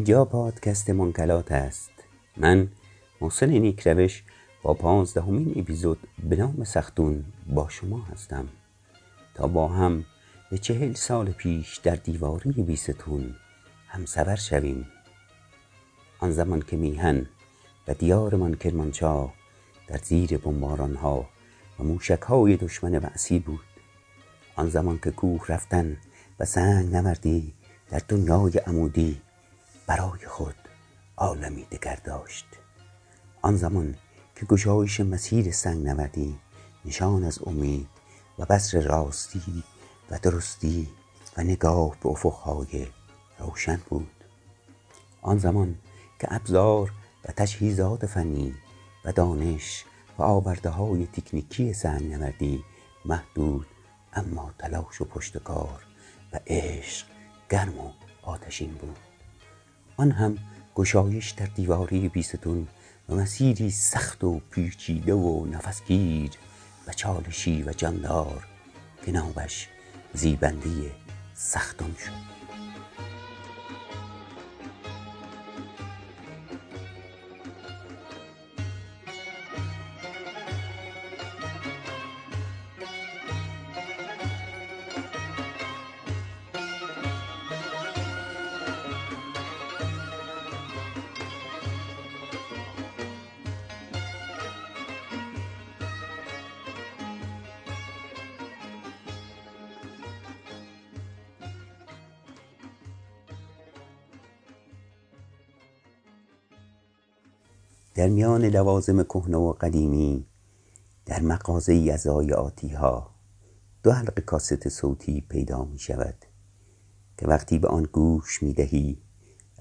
اینجا پادکست منکلات است. من محسن نیکروش با پانزدهمین اپیزود به نام سختون با شما هستم. تا با هم به چهل سال پیش در دیواری بیستون همسفر شویم. آن زمان که میهن و دیارمان کرمانشاه در زیر بمباران ها و موشک های دشمن وعسی بود. آن زمان که کوه رفتن و سنگ نوردی در دنیای عمودی برای خود عالمی دگر داشت. آن زمان که گشایش مسیر سنگ نوردی نشان از امید و بسر راستی و درستی و نگاه به افقهای روشن بود. آن زمان که ابزار و تجهیزات فنی و دانش و آورده های تکنیکی سنگ نوردی محدود اما تلاش و پشتکار و عشق گرم و آتشین بود. آن هم گشایش در دیواری بیستون و مسیری سخت و پیچیده و نفسگیر و چالشی و جاندار که نامش زیبنده سختون شد. میان لوازم کهنه و قدیمی در مغازه از آتی ها دو حلقه کاست صوتی پیدا می شود که وقتی به آن گوش می دهی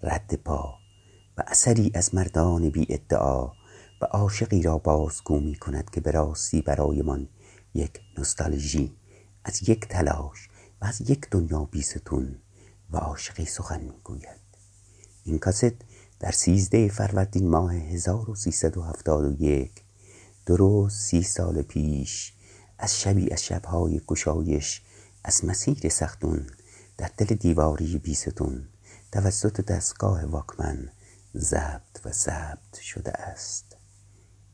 رد پا و اثری از مردان بی ادعا و عاشقی را بازگو می کند که به راستی برایمان یک نوستالژی از یک تلاش و از یک دنیا بیستون و عاشقی سخن می گوید. این کاست در سیزده فروردین ماه 1371 درست سی سال پیش از شبی از شبهای گشایش از مسیر سختون در دل دیواری بیستون توسط دستگاه واکمن ضبط و ضبط شده است.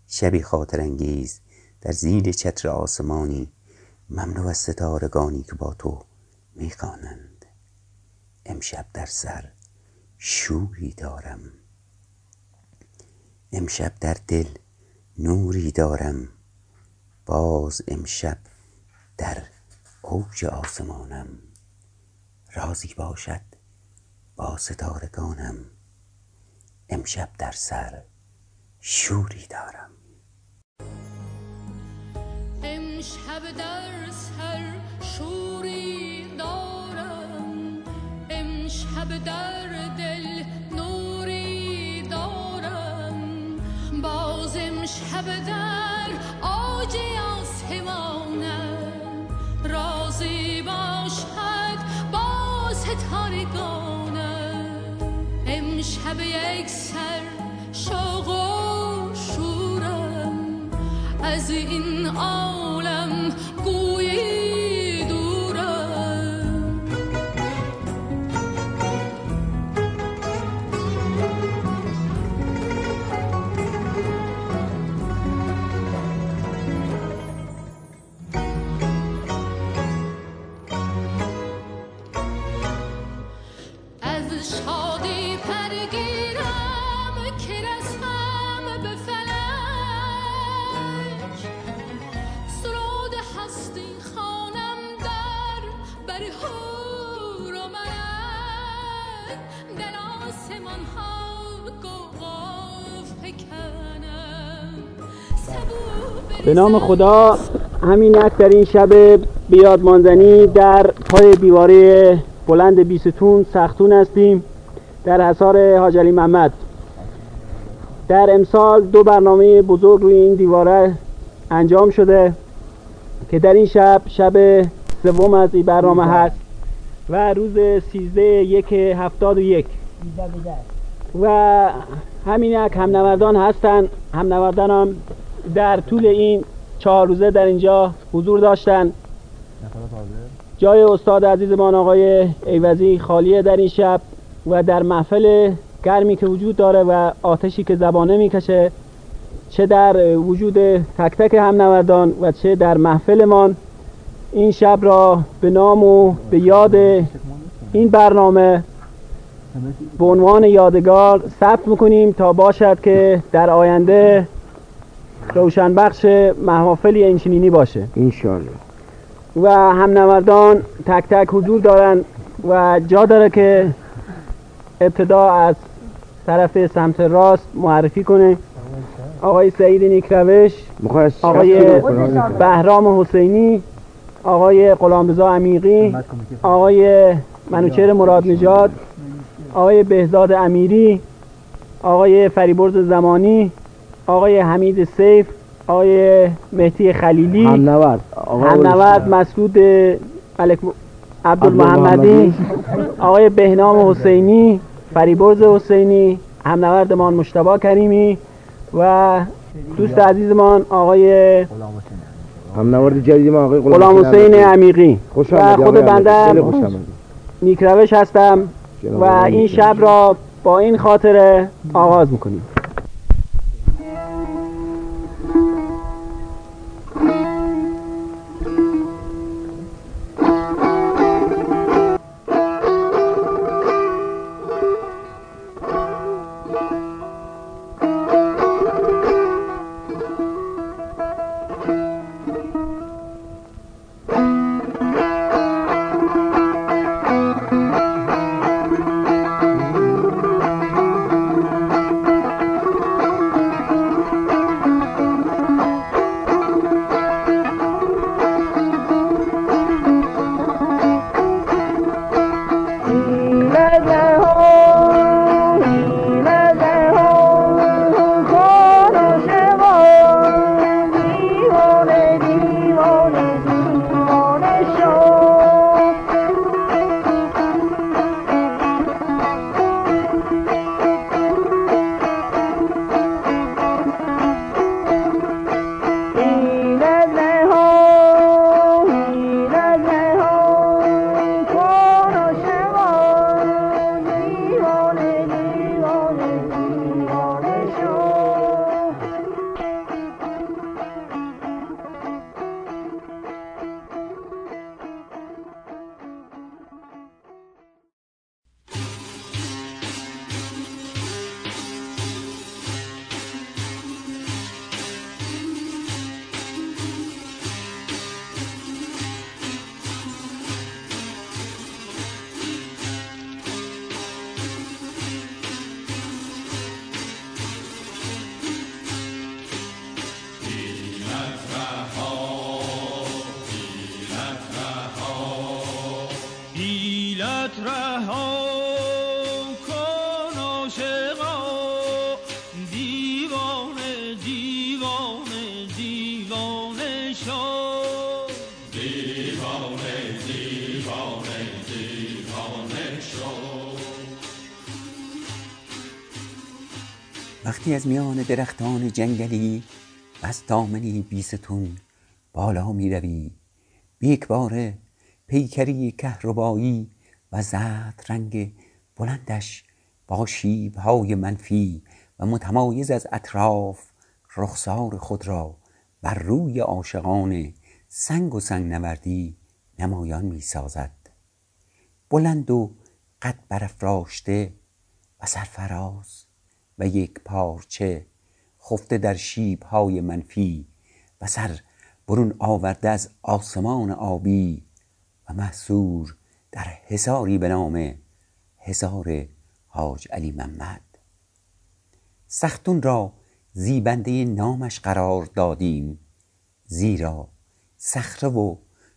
شبی خاطر انگیز در زیر چتر آسمانی مملو از ستارگانی که با تو می‌خوانند. امشب در سر شوری دارم. امشب در دل نوری دارم. باز امشب در اوج آسمانم. رازی باشد با ستارگانم. امشب در سر شوری دارم. امشب در سر شوری دارم. امشب در امشب در آج آسمانم رازی باشد با ستارگانم امشب یک سر شوق و شورم. از این عالم نام خدا همینک در این شب بیاد ماندنی در پای دیواره بلند بیستون سختون هستیم در حصار حاج علی محمد. در امسال دو برنامه بزرگ روی این دیواره انجام شده که در این شب شب سوم از این برنامه هست و روز سیزده یک هفتاد و یک. و همینک هم نوردان هستن. هم نوردان هم در طول این چهار روزه در اینجا حضور داشتن. جای استاد عزیزمان آقای ایوزی خالیه در این شب و در محفل گرمی که وجود داره و آتشی که زبانه می‌کشه چه در وجود تک تک هم نوردان و چه در محفلمان این شب را به نام و به یاد این برنامه به عنوان یادگار ثبت می‌کنیم تا باشد که در آینده روشن بخش محافلی اینچنینی باشه. انشالله و هم نوردان تک تک حضور دارن و جا داره که ابتدا از طرف سمت راست معرفی کنه. آقای سعید نیکروش آقای بهرام حسینی آقای غلامرضا عمیقی آقای منوچهر مراد نژاد آقای بهزاد امیری آقای فریبرز زمانی آقای حمید سیف آقای مهدی خلیلی هم نورد آقا هم نورد مسعود ملک عبدالمحمدی آقای بهنام حسینی فریبرز حسینی هم نوردمان مشتبا کریمی و دوست عزیزمان آقای هم نورد جدید ما آقای غلام حسین عمیقی خوش و خود. بنده. نیکروش هستم و این. شب را با این خاطره آغاز می‌کنیم از میان درختان جنگلی بس دامنی بیستون بالا می روی به یک باره پیکری کهربایی و زرد رنگ بلندش با شیبهای منفی و متمایز از اطراف رخسار خود را بر روی عاشقان سنگ و سنگ نوردی نمایان می سازد بلند و قد برافراشته و سرفراز و یک پارچه خفته در شیبهای منفی و سر برون آورده از آسمان آبی و محصور در حصاری به نام حصار حاج علی محمد. سختون را زیبنده نامش قرار دادیم زیرا صخره و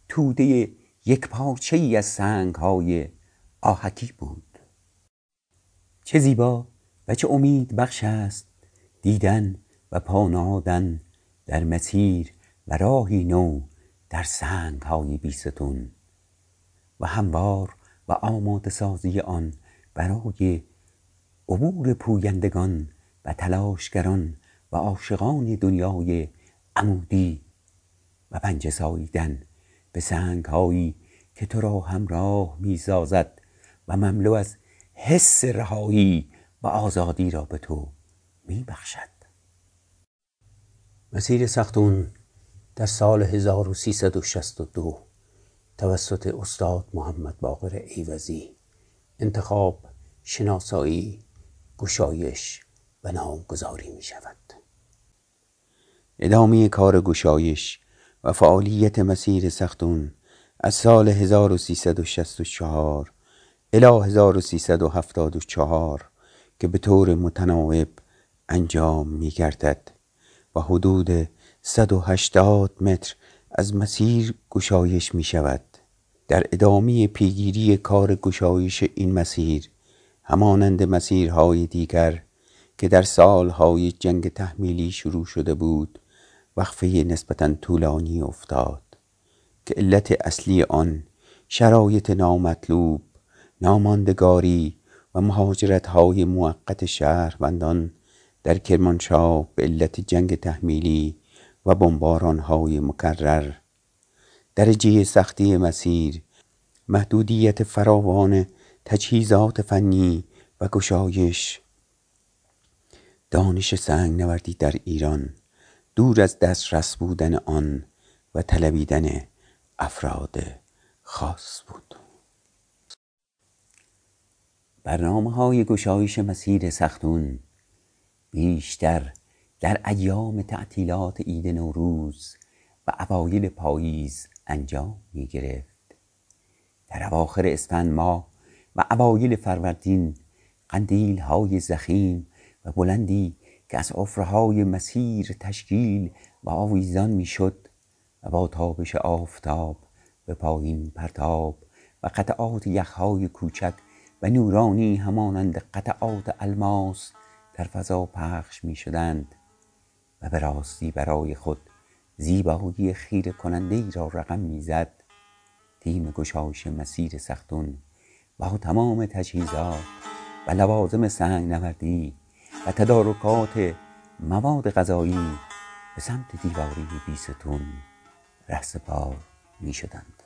توده یک پارچه ای از سنگ های آهکی بود. چه زیبا! و چه امید بخش است؟ دیدن و پانادن در مسیر و راهی نو در سنگ های بیستون و هموار و آماده سازی آن برای عبور پویندگان و تلاشگران و عاشقان دنیای عمودی و پنجه ساییدن به سنگ هایی که تو را همراه می سازد و مملو از حس رهایی و آزادی را به تو می بخشد مسیر سختون در سال 1362 توسط استاد محمد باقر ایوزی انتخاب شناسایی گشایش و نامگذاری می شود ادامه کار گشایش و فعالیت مسیر سختون از سال 1364 الی 1374 که به طور متناوب انجام می گردد و حدود 180 متر از مسیر گشایش می شود در ادامه پیگیری کار گشایش این مسیر همانند مسیرهای دیگر که در سالهای جنگ تحمیلی شروع شده بود وقفه نسبتا طولانی افتاد که علت اصلی آن شرایط نامطلوب ناماندگاری مهاجرت های موقت شهروندان در کرمانشاه به علت جنگ تحمیلی و بمباران های مکرر. درجه سختی مسیر محدودیت فراوان تجهیزات فنی و گشایش. دانش سنگ نوردی در ایران دور از دسترس بودن آن و طلبیدن افراد خاص بود. برنامه های گشایش مسیر سختون بیشتر در ایام تعطیلات عید نوروز و اوایل پاییز انجام می گرفت در اواخر اسفند ماه و اوایل فروردین قندیل های زخیم و بلندی که از های مسیر تشکیل و آویزان می‌شد و با تابش آفتاب به پایین پرتاب و قطعات یخهای کوچک و نورانی همانند قطعات الماس در فضا پخش می شدند و به راستی برای خود زیبایی خیره کننده ای را رقم می‌زد تیم گشایش مسیر سختون با تمام تجهیزات و لوازم سنگ نوردی و تدارکات مواد غذایی به سمت دیواری بیستون رهسپار می شدند.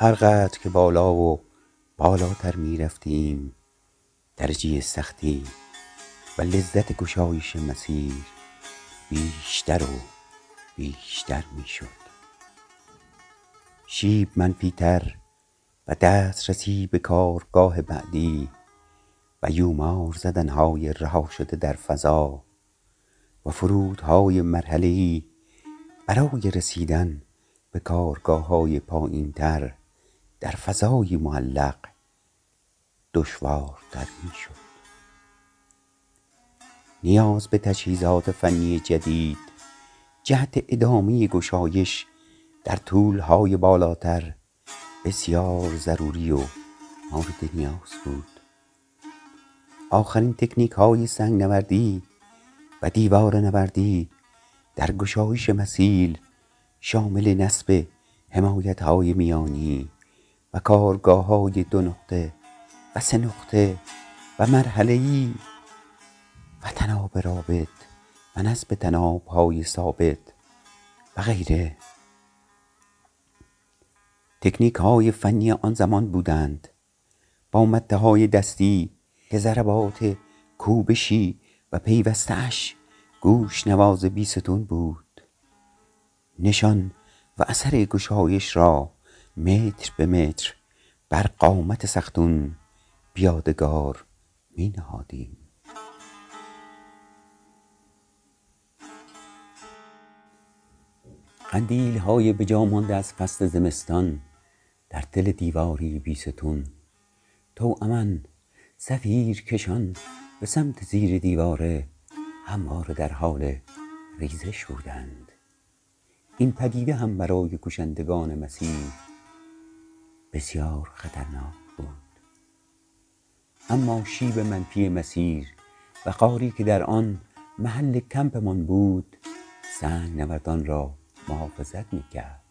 هر قدر که بالا و بالاتر می رفتیم درجه سختی و لذت گشایش مسیر بیشتر و بیشتر می شد شیب منفیتر و دسترسی به کارگاه بعدی و یومار زدنهای رها شده در فضا و فرودهای مرحله‌ای برای رسیدن به کارگاه های پایین تر در فضای معلق دشوارتر می‌شد نیاز به تجهیزات فنی جدید جهت ادامه گشایش در طولهای بالاتر بسیار ضروری و مورد نیاز بود. آخرین تکنیک های سنگ نوردی و دیوار نوردی در گشایش مسیل شامل نصب حمایت های میانی کارگاه های دو نقطه و سه نقطه و مرحله ای و تناب رابط و نصب تناب های ثابت و غیره. تکنیک های فنی آن زمان بودند. با مده های دستی که ضربات کوبشی و پیوستش گوش نواز بیستون بود. نشان و اثر گشایش را متر به متر بر قامت سختون بیادگار می نهادیم قندیل های به مانده از فصل زمستان در دل دیواری بیستون تو امن سفیر کشان به سمت زیر دیواره همواره در حال ریزش بودند. این پدیده هم برای کشندگان مسیح بسیار خطرناک بود. اما شیب منفی مسیر و قاری که در آن محل کمپمان بود سنگ نوردان را محافظت می‌کرد.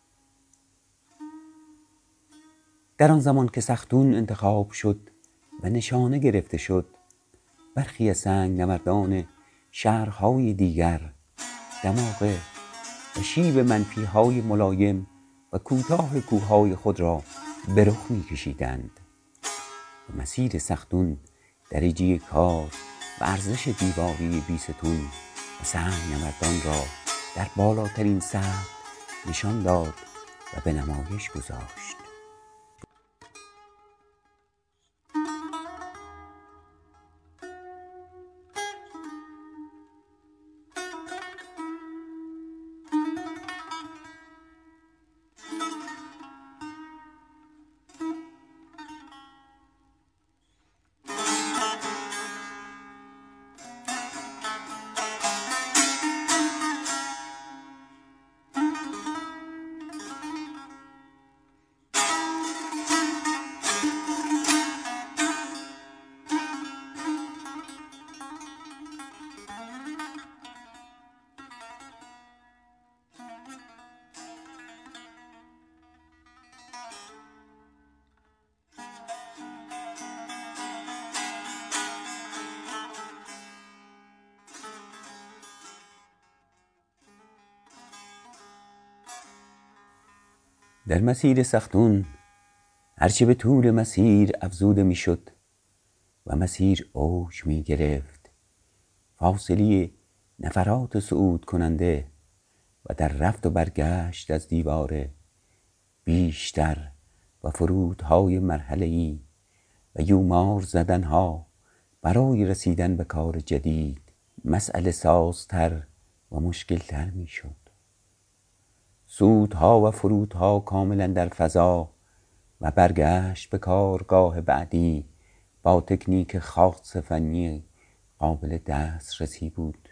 در آن زمان که سختون انتخاب شد و نشانه گرفته شد برخی از سنگ نوردان شهرهای دیگر دماغ و شیب منفی های ملایم و کوتاه کوههای خود را به رخ می کشیدند و مسیر سختون درجه کار و ارزش دیواری بیستون و سنگ نوردان را در بالاترین سطح نشان داد و به نمایش گذاشت. در مسیر سختون هرچه به طول مسیر افزوده می‌شد و مسیر اوج می گرفت فاصله نفرات صعود کننده و در رفت و برگشت از دیواره بیشتر و فرودهای مرحله‌ای و یومار زدنها برای رسیدن به کار جدید مسئله سازتر و مشکلتر می‌شد. صعودها و فرودها کاملا در فضا و برگشت به کارگاه بعدی با تکنیک خاص فنی قابل دسترسی بود.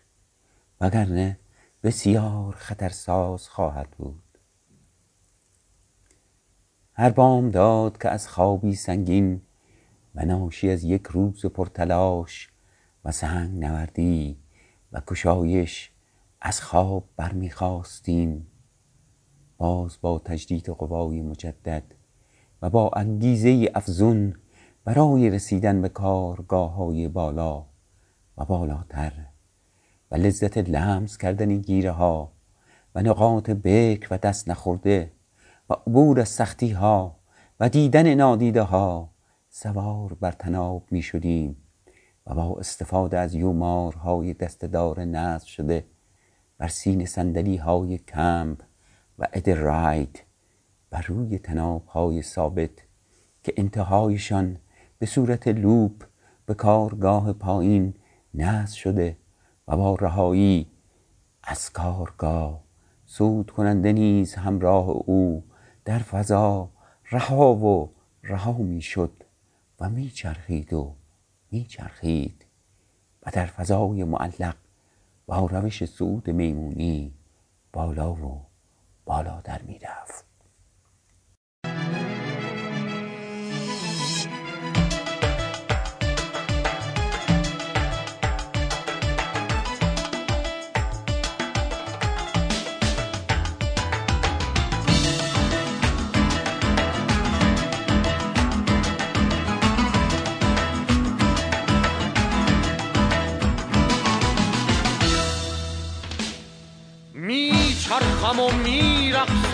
وگرنه بسیار خطرساز خواهد بود. هر بامداد که از خوابی سنگین و ناشی از یک روز پرتلاش و سنگ نوردی و کشایش از خواب برمیخواستیم. باز با تجدید قوای مجدد و با انگیزه افزون برای رسیدن به کارگاه های بالا و بالاتر و لذت لمس کردن گیره ها و نقاط بکر و دست نخورده و عبور از سختی ها و دیدن نادیده ها سوار بر تناب می شدیم و با استفاده از یومارهای دستدار نصب شده بر سین صندلی های کمپ و اد راید بر روی تناب های ثابت که انتهایشان به صورت لوپ به کارگاه پایین نصب شده و با رهایی از کارگاه سود کننده نیز همراه او در فضا رها و رها می شد و می چرخید و می چرخید و در فضای معلق با روش صعود میمونی بالا و بالاتر می رفت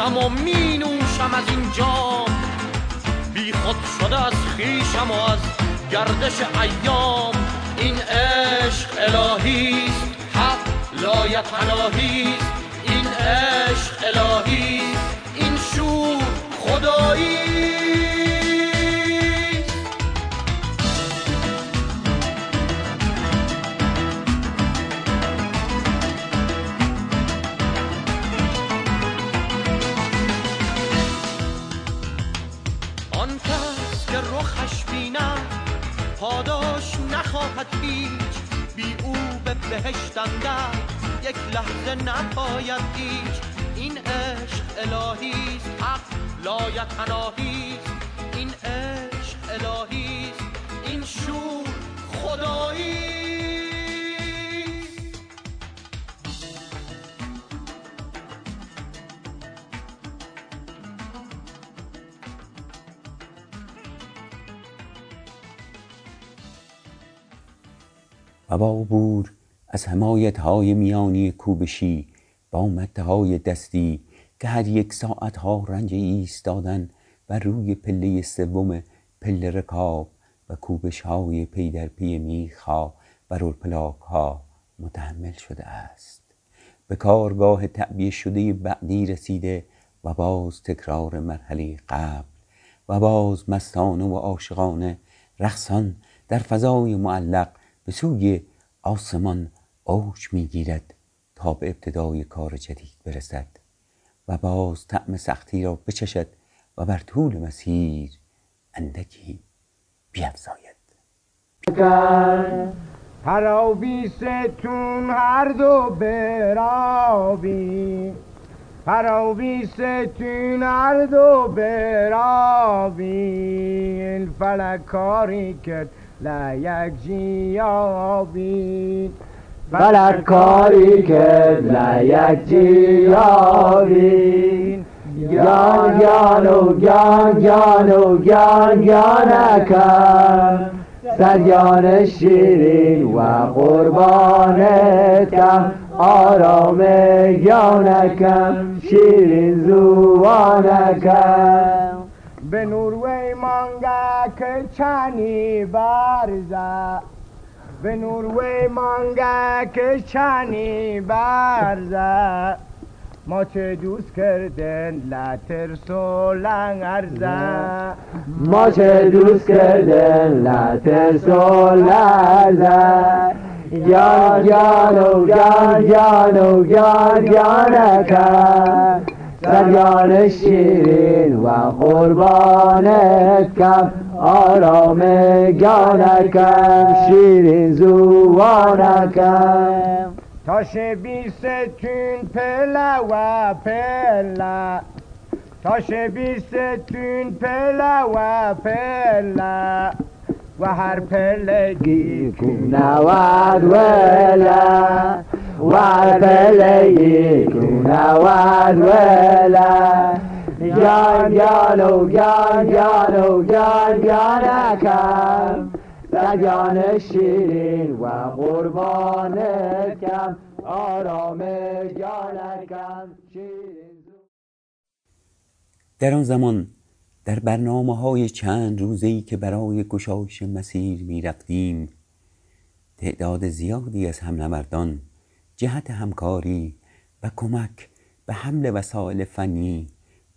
میرقصم و مینوشم از این جام. بی خود شده از خیشم و از گردش ایام. این عشق الهیست حق لایتناهیست این عشق با عبور از حمایت های میانی کوبشی با مته های دستی که هر یک ساعت ها رنج ایستادن و روی پله سوم پله رکاب و کوبش های پی در پی میخ ها و رولپلاک ها متحمل شده است. به کارگاه تعبیه شده بعدی رسیده و باز تکرار مرحله قبل و باز مستانه و عاشقانه رقصان در فضای معلق به سوی آسمان اوج می‌گیرد تا به ابتدای کار جدید برسد و باز طعم سختی را بچشد و بر طول مسیر اندکی بیفزاید. پراویستون هر دو برابی پراویستون هر دو برابی این فلک کاری کرد لیک جیابی فلک کاری کرد لیک جیابی گیان گیان و گیان گیان و گیان گیانکم سریان شیرین و قربانت. کم آرام گیانکم شیرین زوانکم به نور وی مانگا که چانی برزه به نور وی مانگا که چانی برزه ما چه دوست کردن لترس و لنگرزه ما چه دوست کردن گیان گیان و گیان گیان و گیان گیانکم سریان شیرین و قربانت کم آرام گیانکم شیرین زوانکم تاش بیستون پله و پله. تاش بیستون پله و پله. و هر پلگی کونود وله. و هر پلگی کونود وله گیان گیان و گیان گیان و گیان گیانکم سگان شیرین و قربانت کم آرام جانکم شیرین در آن زمان در برنامه های چند روزه‌ای که برای گشایش مسیر می رفتیم تعداد زیادی از همنوردان جهت همکاری و کمک به حمل وسایل فنی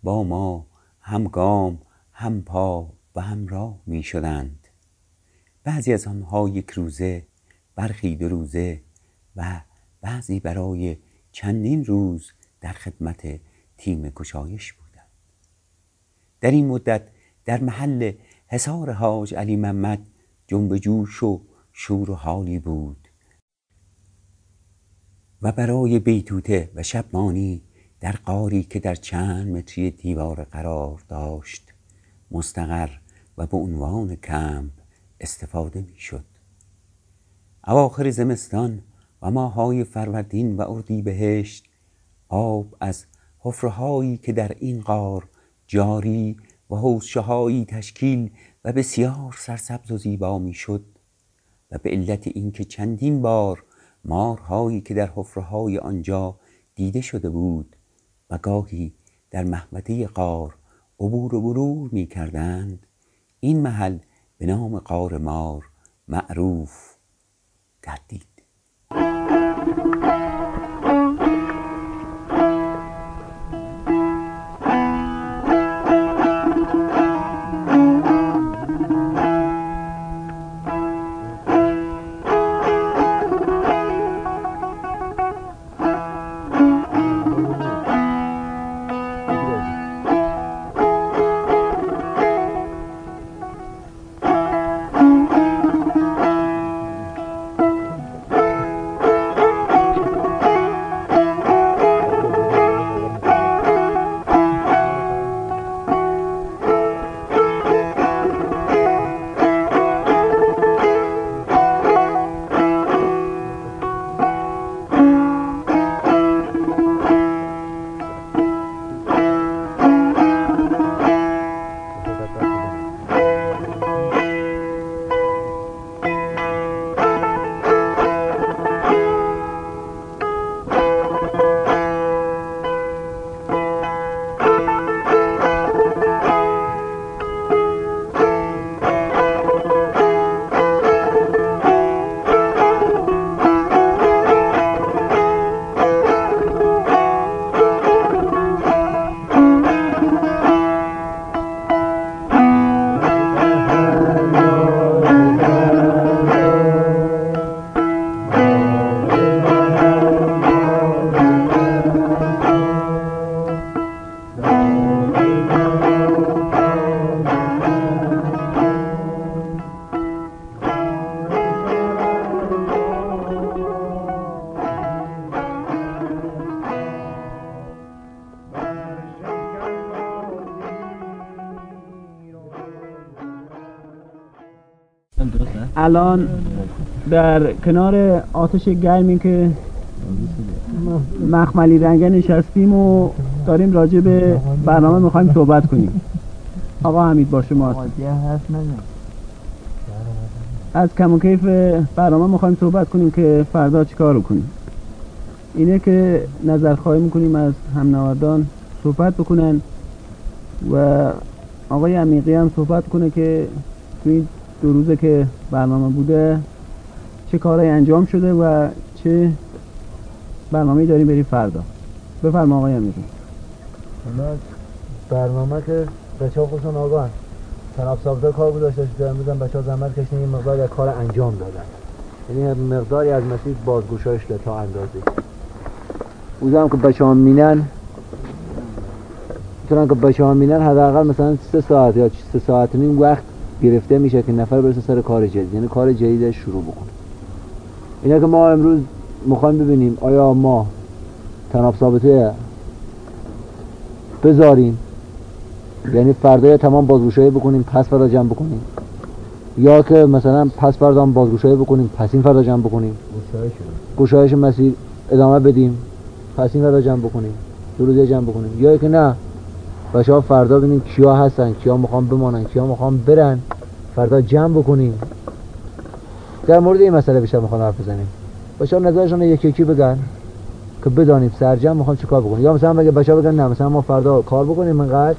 با ما همگام همپا و همراه می شدند. بعضی از آنها یک روزه برخی دو روزه و بعضی برای چندین روز در خدمت تیم گشایش بودند. در این مدت در محل حصار حاج علی محمد جنب جوش و شور و حالی بود. و برای بیتوته و شبمانی در قاری که در چند متری دیوار قرار داشت مستقر و به عنوان کمپ استفاده می شد اواخر زمستان و ماهای فروردین و اردیبهشت آب از حفرهایی که در این غار جاری و حوضچههایی تشکیل و بسیار سرسبز و زیبا می‌شد و به علت اینکه چندین بار مارهایی که در حفرههای آنجا دیده شده بود و گاهی در محوطه غار عبور و مرور می کردند این محل به نام غار مار معروف گردید. الان در کنار آتش گرمی که مخملی رنگه نشستیم و داریم راجع به برنامه می‌خوایم صحبت کنیم. آقا حمید با شما. از کم و کیف برنامه می‌خوایم صحبت کنیم که فردا چیکار رو کنیم. اینه که نظر خواهی می‌کنیم از همنوردان صحبت بکنن و آقای عمیقی هم صحبت کنه که تو این دو روزه که برنامه بوده چه کارهایی انجام شده و چه برنامه داریم بریم فردا. بفرما آقای حالا برنامه که بچه ها خودشون آگاهن. تناب ثابته کار گذاشته شده امروز هم بچه ها زحمت کشیدن یه مقداری از کار انجام دادن. یعنی مقداری از مسیر بازگوشایش شده تا اندازه. اون هم که بچه ها مینن می‌تونن که بچه ها مینن حداقل مثلا سه ساعت یا سه ساعت نیم وقت گرفته میشه که نفر برسه سر کار جدید. یعنی کار جدیدش شروع بکنه. اینا که ما امروز می‌خوایم ببینیم آیا ما تناب ثابته بذاریم؟ یعنی فردا تمام بازگوشایی بکنیم پس فردا جمع بکنیم؟ یا که مثلا پس فردا هم بازگوشایی بکنیم پس این فردا جمع بکنیم؟ گشایش مسیر ادامه بدیم پس این فردا جمع بکنیم دو روزه جمع بکنیم. یا که نه بچه ها فردا ببینیم کیا هستن کیا می‌خوان بمانن کیا می‌خوان برن. فردا جمع بکنیم در مورد این مسئله بیشتر می‌خوان حرف بزنیم. بچه ها نظرشون یکی یکی بگن که بدانیم سرجم می‌خوام چیکار بکنیم یا مثلا بگه بچه ها بگن نه مثلا ما فردا کار بکنیم اینقدر.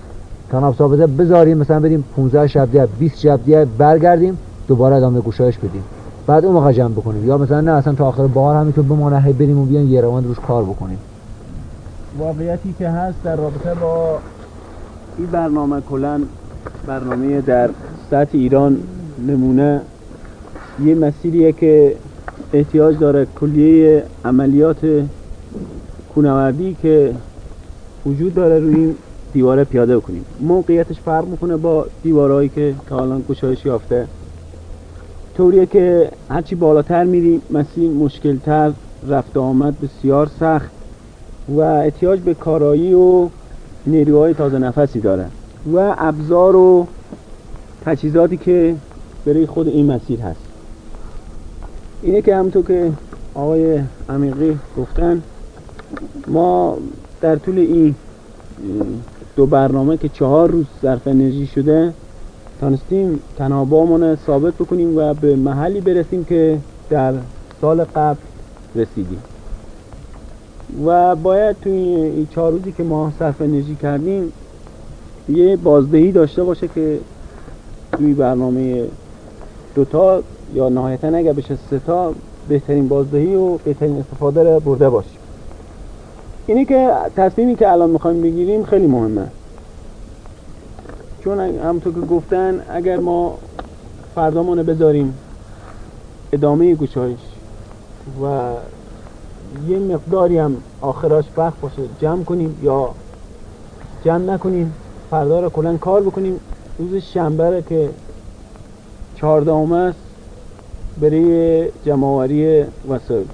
تناب ثابته بذاریم مثلا بریم 15 شب دیگه 20 شب دیگه برگردیم دوباره ادامه گشایش بدیم. بعد اون موقع جمع بکنیم. یا مثلا نه اصلا تا آخر بهار همینطور بمونه هی بریم و بیان یه روان روش کار بکنیم. واقعیتی که هست در رابطه با این برنامه کلا برنامه در سطح ایران نمونه یه مسیریه که احتیاج داره کلیه عملیات کونوردی که وجود داره روی این دیواره پیاده کنیم موقعیتش فرق می‌کنه با دیوارهایی که تا الان گشایش یافته. طوریه که هرچی بالاتر میریم مسیر مشکلتر رفت آمد بسیار سخت و احتیاج به کارایی و نیروهای تازه نفسی داره و ابزار و تجهیزاتی که برای خود این مسیر هست. اینه که همونطور که آقای عمیقی گفتن ما در طول این دو برنامه که چهار روز صرف انرژی شده تانستیم تنابامون ثابت بکنیم و به محلی برسیم که در سال قبل رسیدیم. و باید توی این چهار روزی که ما صرف انرژی کردیم یه بازدهی داشته باشه که توی برنامه دوتا یا نهایتا اگر بشه سه تا بهترین بازدهی و بهترین استفاده رو برده باشیم. اینی که تصمیمی که الان می‌خوایم بگیریم خیلی مهمه. چون همونطور که گفتن اگر ما فردامانه بذاریم ادامه گشایش و یه مقداری هم آخراش وقت باشه جمع کنیم یا جمع نکنیم. فردا رو کلا کار بکنیم. روز شنبه که چهاردهم است برای جمعآوری وسایل.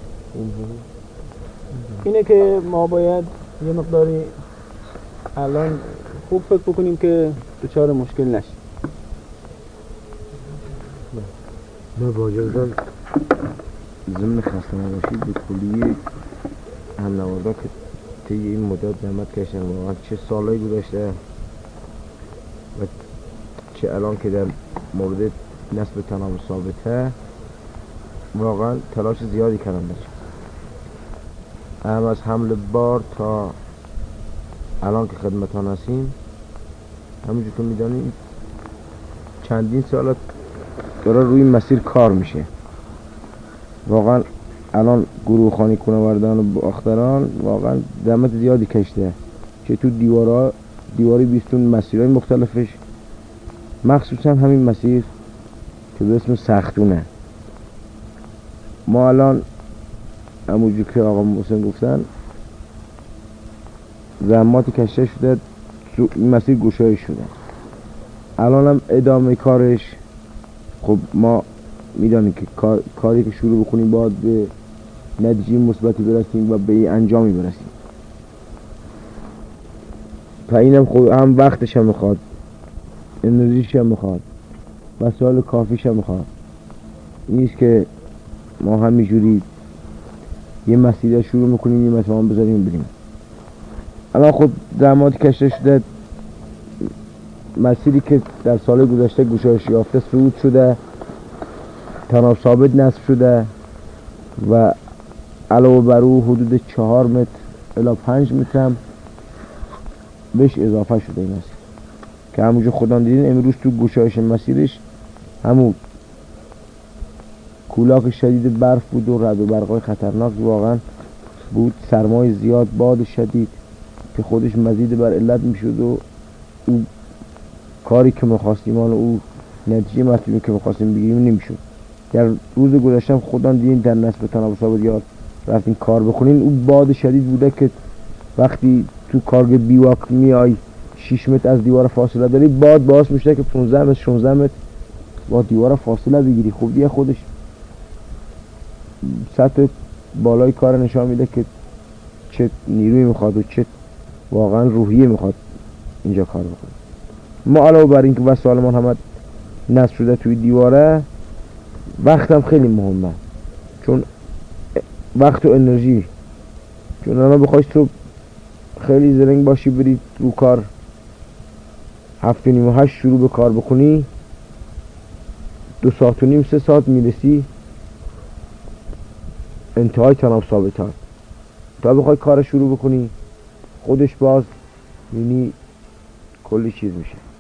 اینه که ما باید یه مقداری الان خوب فکر بکنیم که دچار مشکل نشیم. نه با ضمن خسته نباشید به کلیه همنواردا که طی این مدت زحمت کشن واقعا چه سالایی گذشته و چه الان که در مورد نصب تناب ثابته واقعا تلاش زیادی کردن هم از حمل بار تا الان که خدمتان هستیم همونجور که می‌دانیم چندین سال داره روی مسیر کار میشه. واقعا الان گروه خانی کنوردان و باختران واقعا زحمت زیادی کشته که تو دیوارا دیواری بیستون مسیرهای مختلفش مخصوصا همین مسیر که به اسم سختونه. ما الان همونجور که آقا محسن گفتن زحماتی کشته شده مسیر گشایش شده الان هم ادامه کارش خب ما می‌دانیم که کار، کاری که شروع بکنیم باید به نتیجه مثبتی برسیم و به انجامی برسیم. و اینم خب هم وقتش هم می‌خواد انرژیش هم می‌خواد وسایل کافیش هم می‌خواد. نیست که ما همینجوری یه مسیر شروع می‌کنیم یه مسیر بذاریم بریم. الان خود زمانی کشته شده مسیری که در سال گذشته گشایش یافته صعود شده. تناب ثابت نصب شده و علاوه بر او حدود چهار متر الا پنج متر هم بهش اضافه شده این مسیر. که همونجا خودان دیدین امروز تو گشایش مسیرش همون کولاک شدید برف بود و رد و برقای خطرناک واقعا بود. سرمای زیاد باد شدید که خودش مزید بر علت می‌شد و او کاری که می‌خواستیم و او نتیجه مطلوبی که می‌خواستیم بگیریم نمی‌شد. در روز گذشتم خودم دیدین در نصب تناب ثابت یاد رفتین کار بخونین او باد شدید بوده که وقتی تو کارگ بیواک میای 6 متر از دیوار فاصله داری باد باعث میشه که 15 متر 16 متر با دیوار فاصله بگیری. خب دیگه خودش سطح بالای کار نشان میده که چه نیروی می‌خواد و چه واقعا روحیه می‌خواد اینجا کار بکنه. ما علاوه بر اینکه وسایل ما همه نصب شده توی دیواره وقتم خیلی مهمه. چون وقت و انرژی. چون الان بخوای تو خیلی زرنگ باشی برید رو کار. هفت و نیم و هشت شروع به کار بکنی. دو ساعت و نیم سه ساعت می‌رسی. انتهای تناب ثابتات تا بخوای کار شروع بکنی خودش باز یعنی کلی چیز میشه.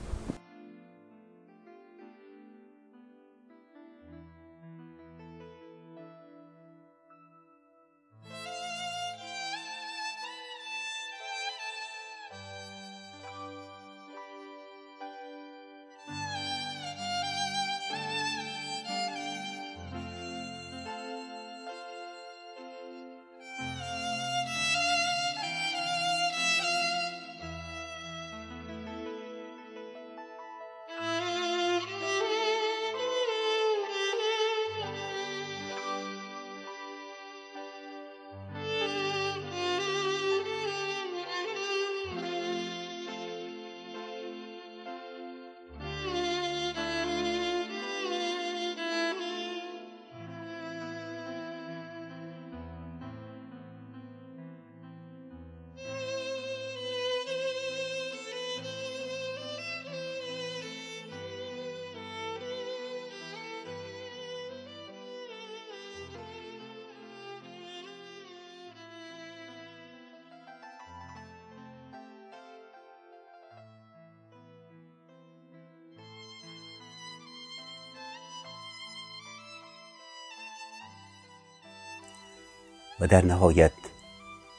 و در نهایت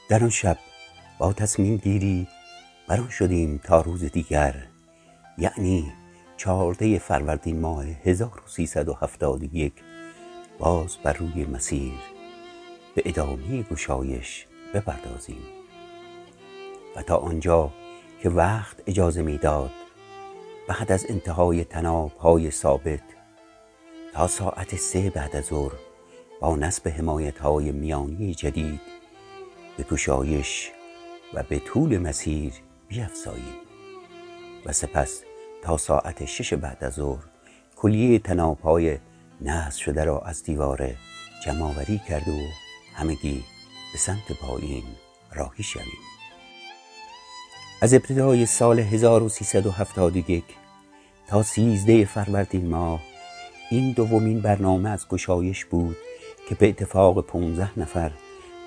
در آن شب با تصمیم گیری بران شدیم تا روز دیگر یعنی چهارده فروردین ماه 1371 باز بر روی مسیر به ادامه گشایش بپردازیم. و تا آنجا که وقت اجازه می‌داد بعد از انتهای تناب های ثابت تا ساعت سه بعد از ظهر با نصب حمایت های میانی جدید به گشایش و به طول مسیر بیافزاییم و سپس تا ساعت شش بعد از ظهر کلیه تناب های نصب شده را از دیواره جمعآوری کرد و همگی به سمت پایین راهی شویم. از ابتدای سال 1371 تا 13 فروردین ماه این دومین برنامه از گشایش بود که به اتفاق 15 نفر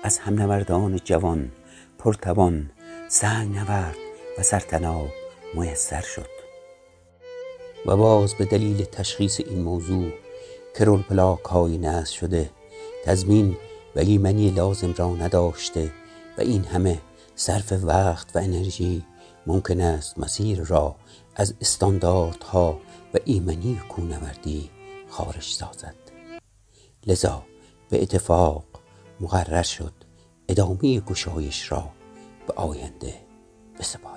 از همنوردان جوان پرتوان سنگ نورد و سرتناب میسر شد. و باز به دلیل تشخیص این موضوع که رول پلاک های نصب شده تضمین و ایمنی لازم را نداشته و این همه صرف وقت و انرژی ممکن است مسیر را از استانداردها و ایمنی کوهنوردی خارج سازد. لذا به اتفاق مقرر شد. ادامه گشایش را به آینده بسپاریم.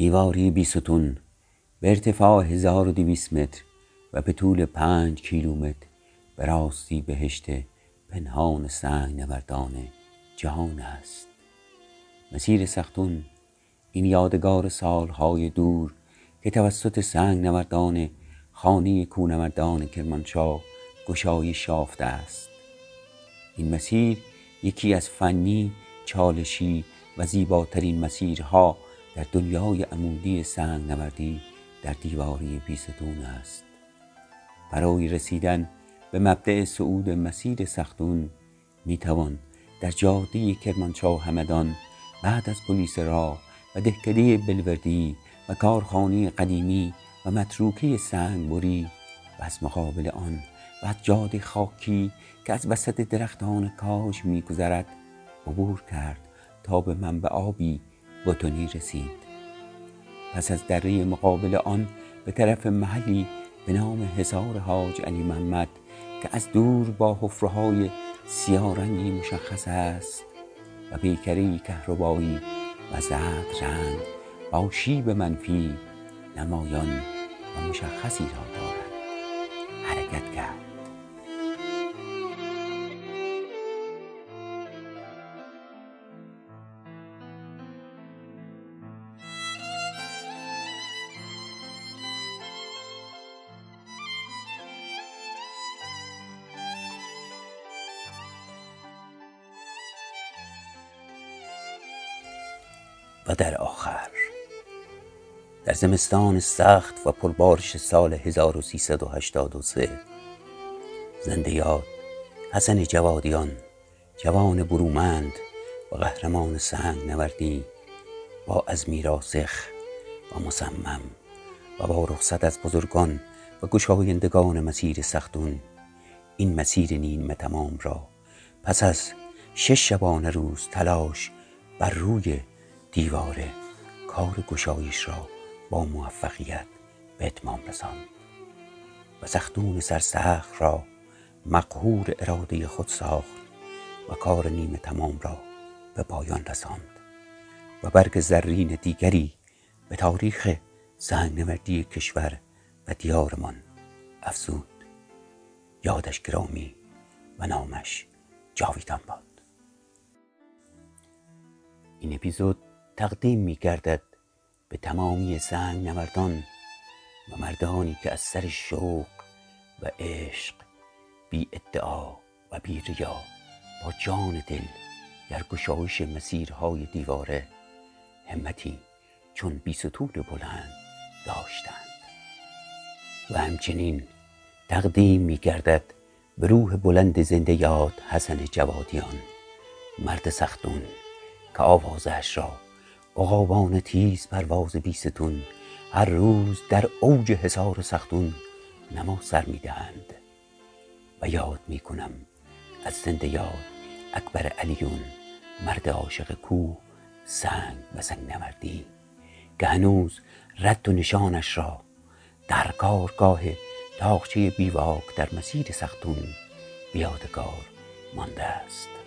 دیواری بیستون به ارتفاع 1200 متر و به طول پنج کیلومتر به راستی بهشت پنهان سنگ نوردان جهان است. مسیر سختون این یادگار سالهای دور که توسط سنگ نوردان خانه کونوردان کرمانشاه گشایش یافته است. این مسیر یکی از فنی چالشی و زیباترین مسیرها در دنیای عمودی سنگ نوردی در دیواری بیستون است. برای رسیدن به مبدع صعود مسیر سختون می توان در جاده کرمانشاه همدان بعد از پلیس راه و دهکده بلوردی و کارخانه قدیمی و متروکه سنگبری و از مقابل آن و از جاده خاکی که از وسط درختان کاج میگذرد عبور کرد تا به منبع آبی بتونی رسید. پس از دره مقابل آن به طرف محلی به نام حصار حاج علی محمد که از دور با حفره‌های سیاه رنگی مشخص است و پیکری کهربایی و زرد رنگ با شیب منفی نمایان و مشخصی را دارد. حرکت کرد. و در آخر. در زمستان سخت و پربارش سال 1383 زنده یاد حسن جوادیان جوان برومند و قهرمان سنگ نوردی با عزمی راسخ و مصمم و با رخصت از بزرگان و گشایندگان مسیر سختون این مسیر نیمه تمام را پس از شش شبانه روز تلاش بر روی دیواره کار گشایش را با موفقیت به اتمام رساند و سختون سرسخت را مقهور اراده خود ساخت و کار نیمه تمام را به پایان رساند و برگ زرین دیگری به تاریخ سنگنوردی کشور و دیارمان افزود. یادش گرامی و نامش جاویدان باد. این اپیزود تقدیم می گردد به تمامی سنگ نوردان و مردانی که از سر شوق و عشق بی ادعا و بی ریا با جان دل در گشایش مسیرهای دیواره همتی چون بیستون بلند داشتند. و همچنین تقدیم می گردد به روح بلند زنده یاد حسن جوادیان مرد سختون که آوازش را عقابان تیز پرواز بیستون هر روز در اوج حصار سختون نما سر می دهند. و یاد می کنم از زنده یاد اکبر علیون مرد عاشق کوه سنگ و سنگ نوردی که هنوز رد و نشانش را در کارگاه تاقچه بیواک در مسیر سختون بیادگار مانده است.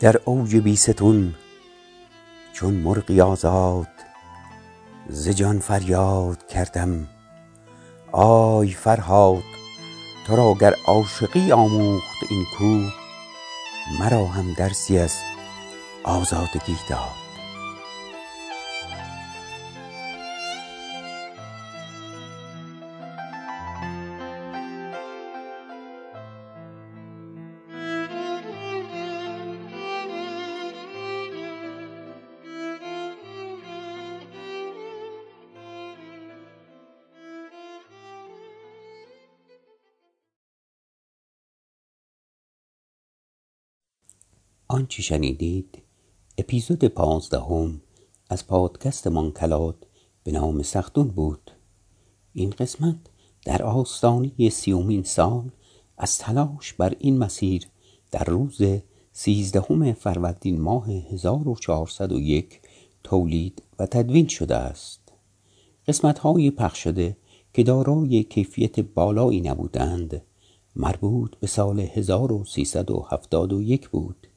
در اوج بیستون چون مرغی آزاد ز جان فریاد کردم. آی فرهاد تو را گر عاشقی آموخت این کوه مرا هم درسی از آزادگی داد. آنچه شنیدید اپیزود پانزدهم از پادکست مانکلات به نام سختون بود. این قسمت در آستانه سیومین سال از تلاش بر این مسیر در روز سیزدهم فروردین ماه 1401 تولید و تدوین شده است. قسمت های پخش شده که دارای کیفیت بالایی نبودند مربوط به سال 1371 بود.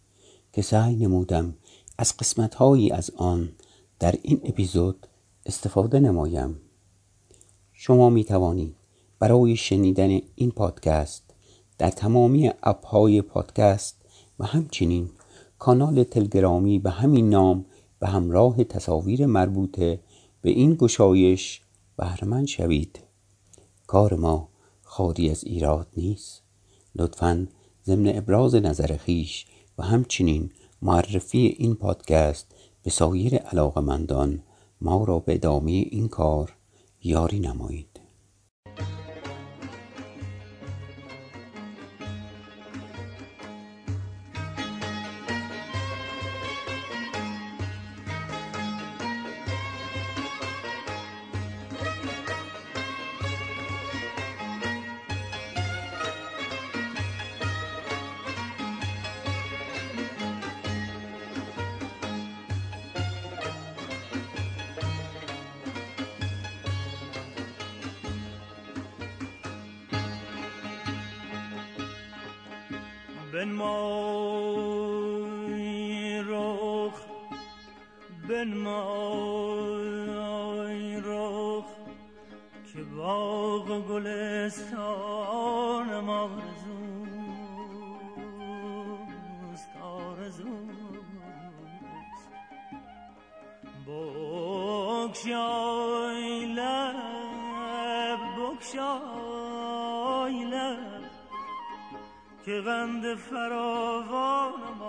که سعی نمودم از قسمتهایی از آن در این اپیزود استفاده نمایم. شما می توانید برای شنیدن این پادکست در تمامی اپهای پادکست و همچنین کانال تلگرامی به همین نام به همراه تصاویر مربوطه به این گشایش بهرمند شوید. کار ما خالی از ایراد نیست. لطفا ضمن ابراز نظر خیش و همچنین معرفی این پادکست به سایر علاقمندان ما را به ادامه این کار یاری نمایید. بگشای لب بگشای لب که غند فراوانم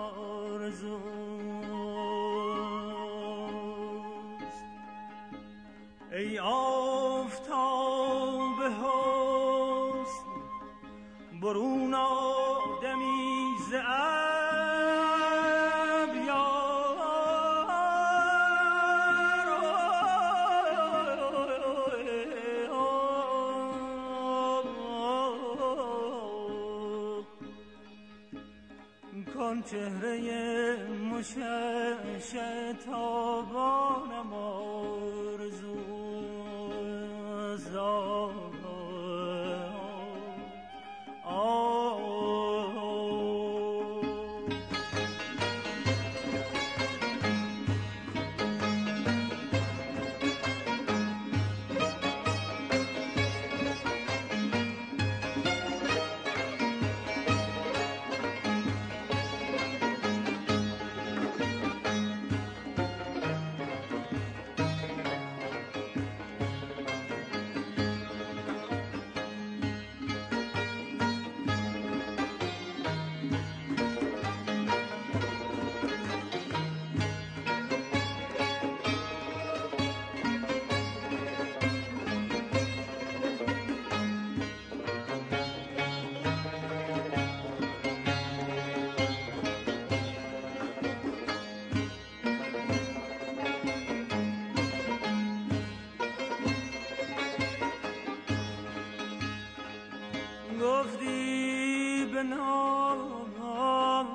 ناز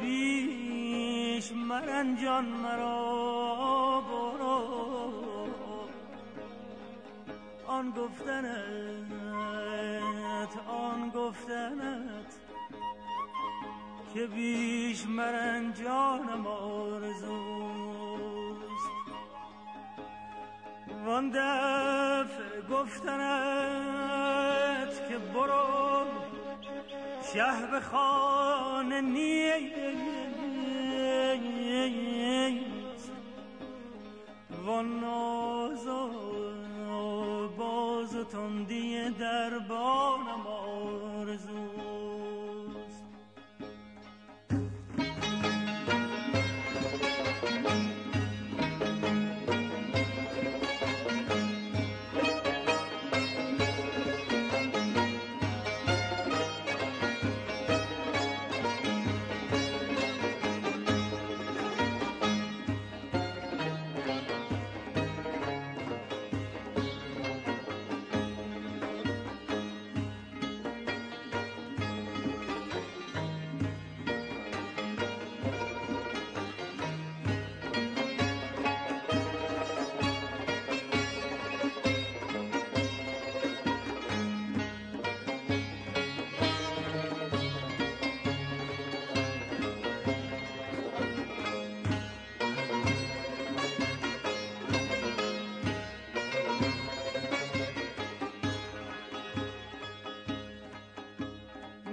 بیش مرنجان مرا برو. آن گفتنت آن گفتنت که بیش مرنجانم آرزوست. وان دفع گفتنت که برو شه به خانه نیست. وان ناز و باز و تندی دربانم آرزوست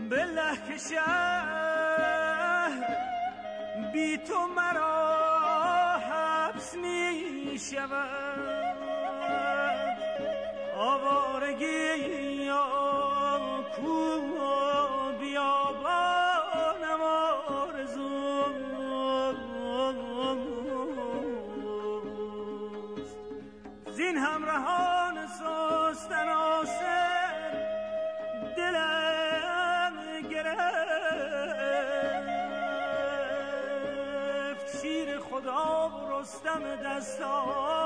بله که شهر بی تو مرا و رستم دستانم